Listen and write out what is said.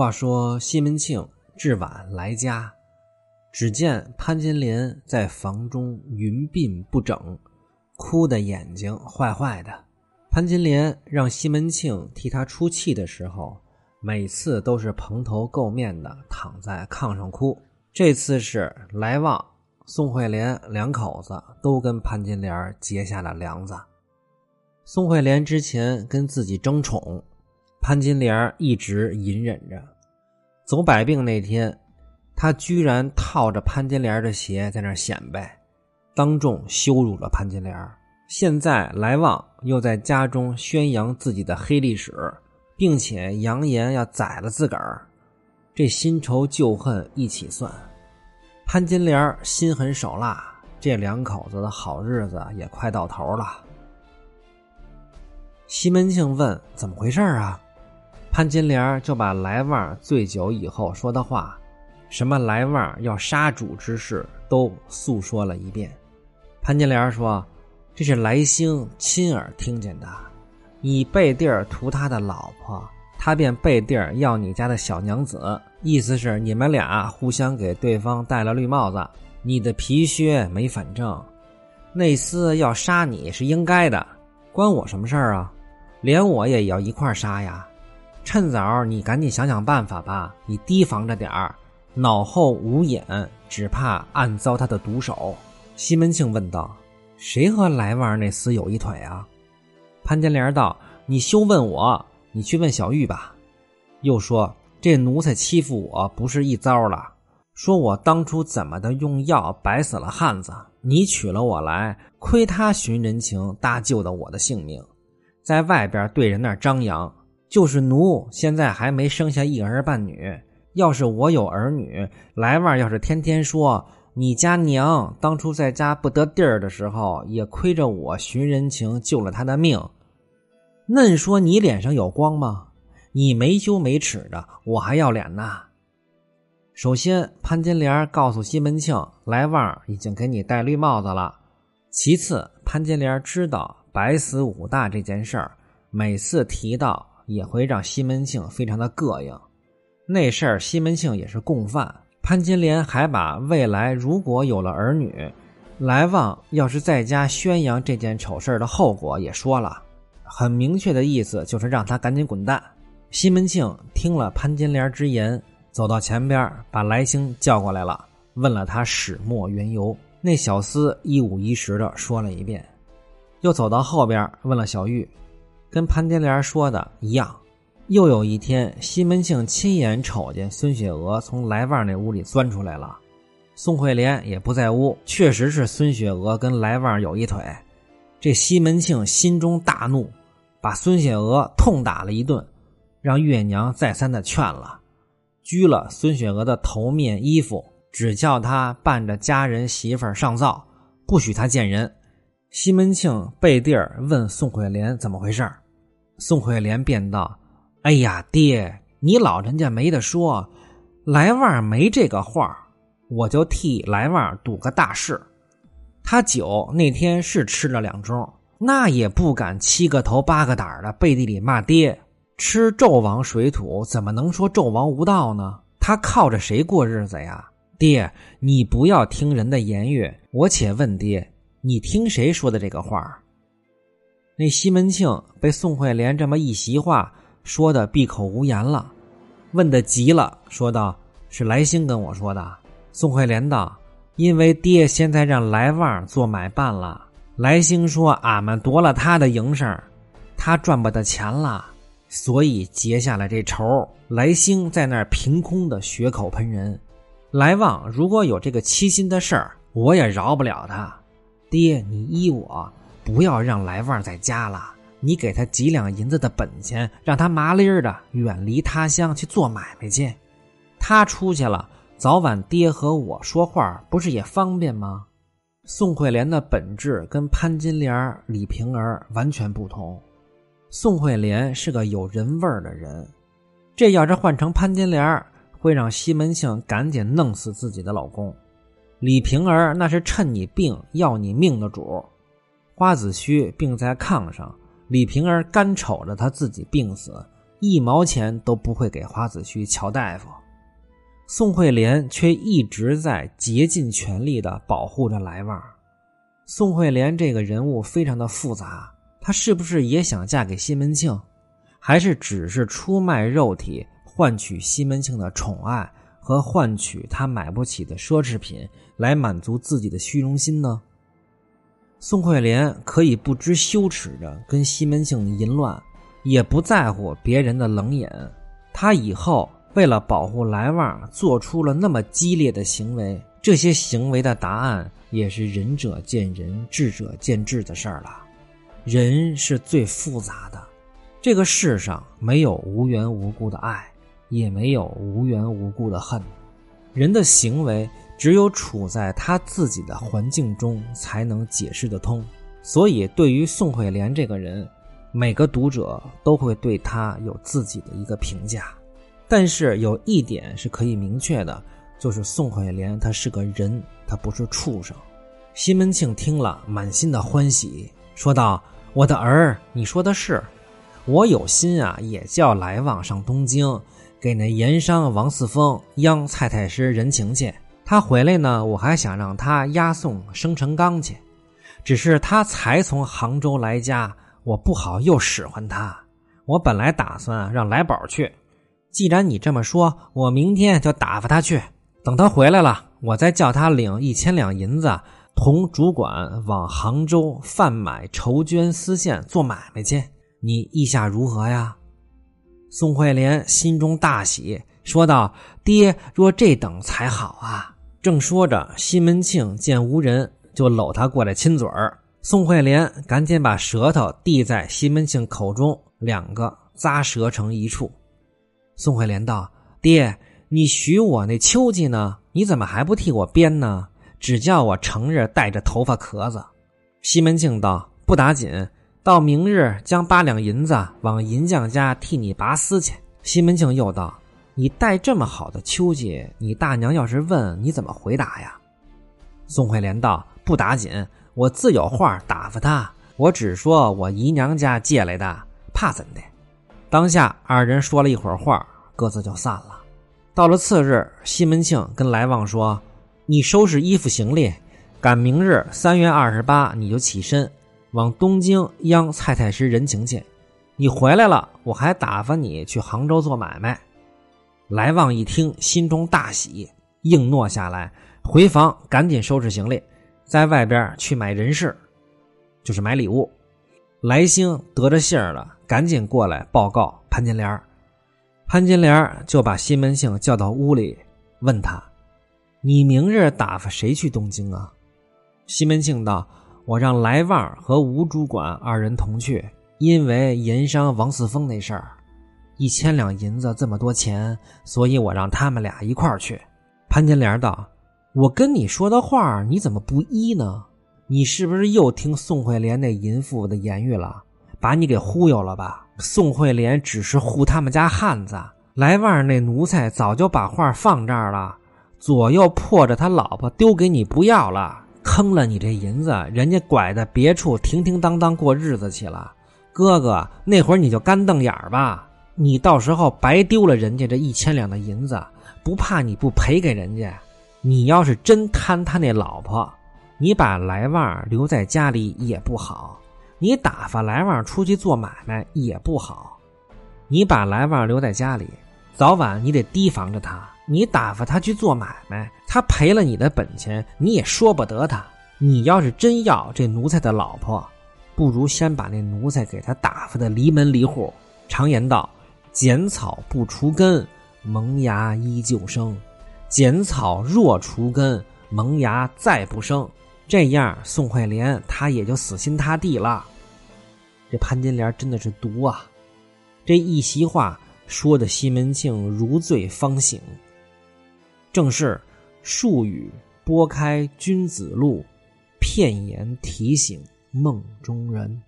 话说西门庆至晚来家，只见潘金莲在房中云鬓不整，哭的眼睛坏坏的。潘金莲让西门庆替她出气的时候，每次都是蓬头垢面的躺在炕上哭。这次是来旺、宋惠莲两口子都跟潘金莲结下了梁子。宋惠莲之前跟自己争宠。潘金莲一直隐忍着，走百病那天，他居然套着潘金莲的鞋在那显摆，当众羞辱了潘金莲。现在来旺又在家中宣扬自己的黑历史，并且扬言要宰了自个儿，这新仇旧恨一起算，潘金莲心狠手辣，这两口子的好日子也快到头了。西门庆问：“怎么回事啊？”潘金莲就把来旺醉酒以后说的话，什么来旺要杀主之事，都诉说了一遍。潘金莲说：“这是来兴亲耳听见的，你背地儿图他的老婆，他便背地儿要你家的小娘子，意思是你们俩互相给对方戴了绿帽子。你的皮靴没反正，内斯要杀你是应该的，关我什么事儿啊？连我也要一块杀呀！”趁早，你赶紧想想办法吧！你提防着点儿，脑后无眼，只怕暗遭他的毒手。西门庆问道：“谁和来旺那厮有一腿啊？”潘金莲道：“你休问我，你去问小玉吧。”又说：“这奴才欺负我不是一遭了，说我当初怎么的用药白死了汉子，你娶了我来，亏他寻人情搭救的我的性命，在外边对人那张扬。”就是奴现在还没生下一儿半女，要是我有儿女，来旺要是天天说你家娘当初在家不得地儿的时候，也亏着我寻人情救了他的命，嫩说你脸上有光吗？你没羞没耻的，我还要脸呢。首先，潘金莲告诉西门庆，来旺已经给你戴绿帽子了。其次，潘金莲知道白死武大这件事儿，每次提到。也会让西门庆非常的膈应。那事儿西门庆也是共犯。潘金莲还把未来如果有了儿女，来旺要是在家宣扬这件丑事的后果也说了，很明确的意思就是让他赶紧滚蛋。西门庆听了潘金莲之言，走到前边把来兴叫过来了，问了他始末缘由。那小厮一五一十的说了一遍，又走到后边问了小玉。跟潘金莲说的一样，又有一天，西门庆亲眼瞅见孙雪娥从来旺那屋里钻出来了，宋惠莲也不在屋，确实是孙雪娥跟来旺有一腿。这西门庆心中大怒，把孙雪娥痛打了一顿，让月娘再三的劝了，拘了孙雪娥的头面衣服，只叫她伴着家人媳妇上灶，不许她见人。西门庆背地儿问宋惠莲怎么回事儿宋惠莲便道：“哎呀，爹，你老人家没得说，来旺没这个话，我就替来旺赌个大事。他酒那天是吃了两盅，那也不敢七个头八个胆的背地里骂爹。吃纣王水土，怎么能说纣王无道呢？他靠着谁过日子呀？爹，你不要听人的言语，我且问爹。”你听谁说的这个话？那西门庆被宋惠莲这么一席话说的闭口无言了，问的急了，说道：“是来兴跟我说的。”宋惠莲道：“因为爹现在让来旺做买办了，来兴说俺们夺了他的营生，他赚不得钱了，所以结下了这仇。来兴在那儿凭空的血口喷人，来旺如果有这个欺心的事儿，我也饶不了他。”爹，你依我，不要让来旺在家了。你给他几两银子的本钱，让他麻利儿的远离他乡去做买卖去。他出去了，早晚爹和我说话不是也方便吗？宋惠莲的本质跟潘金莲、李瓶儿完全不同。宋惠莲是个有人味儿的人，这要是换成潘金莲，会让西门庆赶紧弄死自己的老公。李瓶儿那是趁你病要你命的主，花子虚病在炕上，李瓶儿干瞅着他自己病死，一毛钱都不会给花子虚乔大夫。宋惠莲却一直在竭尽全力的保护着来旺。宋惠莲这个人物非常的复杂，她是不是也想嫁给西门庆，还是只是出卖肉体换取西门庆的宠爱和换取他买不起的奢侈品来满足自己的虚荣心呢？宋惠莲可以不知羞耻的跟西门庆淫乱，也不在乎别人的冷眼。他以后为了保护来旺，做出了那么激烈的行为。这些行为的答案也是仁者见仁，智者见智的事儿了。人是最复杂的，这个世上没有无缘无故的爱，也没有无缘无故的恨。人的行为只有处在他自己的环境中才能解释得通。所以，对于宋惠莲这个人，每个读者都会对他有自己的一个评价。但是有一点是可以明确的。就是宋惠莲，她是个人，她不是畜生。西门庆听了，满心的欢喜，说道：“我的儿，你说的是，我有心啊，也叫来往上东京，给那盐商王四峰央蔡太师人情去。他回来呢，我还想让他押送生辰纲去，只是他才从杭州来家，我不好又使唤他。我本来打算让来宝去，既然你这么说，我明天就打发他去。”等他回来了，我再叫他领一千两银子，同主管往杭州贩买绸绢丝线做买卖去。你意下如何呀？宋惠莲心中大喜，说道：“爹若这等才好啊！”正说着，西门庆见无人，就搂他过来亲嘴儿。宋惠莲赶紧把舌头递在西门庆口中，两个咂舌成一处。宋惠莲道：“爹。”你许我那秋季呢？你怎么还不替我编呢？只叫我成日带着头发壳子。西门庆道：“不打紧，到明日将八两银子往银匠家替你拔丝去。”西门庆又道：“你带这么好的秋季，你大娘要是问你怎么回答呀？”宋惠莲道：“不打紧，我自有话打发他。我只说我姨娘家借来的，怕怎的？”当下二人说了一会儿话，各自就散了。到了次日，西门庆跟来旺说：“你收拾衣服行李，赶明日三月二十八，你就起身往东京央蔡太师人情去。你回来了，我还打发你去杭州做买卖。”来旺一听，心中大喜，应诺下来，回房赶紧收拾行李，在外边去买人事，就是买礼物。来兴得着信儿了，赶紧过来报告潘金莲潘金莲就把西门庆叫到屋里，问他：“你明日打发谁去东京啊？”西门庆道：“我让来旺和吴主管二人同去，因为盐商王四峰那事儿，一千两银子这么多钱，所以我让他们俩一块儿去。”潘金莲道：“我跟你说的话，你怎么不依呢？你是不是又听宋惠莲那淫妇的言语了？把你给忽悠了吧？”宋惠莲只是护他们家汉子，来旺那奴才早就把画放这儿了，左右迫着他老婆丢给你不要了，坑了你这银子，人家拐在别处停停当当过日子去了。哥哥，那会儿你就干瞪眼吧，你到时候白丢了人家这一千两的银子，不怕你不赔给人家？你要是真贪他那老婆，你把来旺留在家里也不好。你打发来旺出去做买卖也不好，你把来旺留在家里，早晚你得提防着他。你打发他去做买卖，他赔了你的本钱，你也说不得他。你要是真要这奴才的老婆，不如先把那奴才给他打发的离门离户。常言道：“剪草不除根，萌芽依旧生；剪草若除根，萌芽再不生。”这样，宋惠莲她也就死心塌地了。这潘金莲真的是毒啊！这一席话说的西门庆如醉方醒，正是数语拨开君子路，片言提醒梦中人。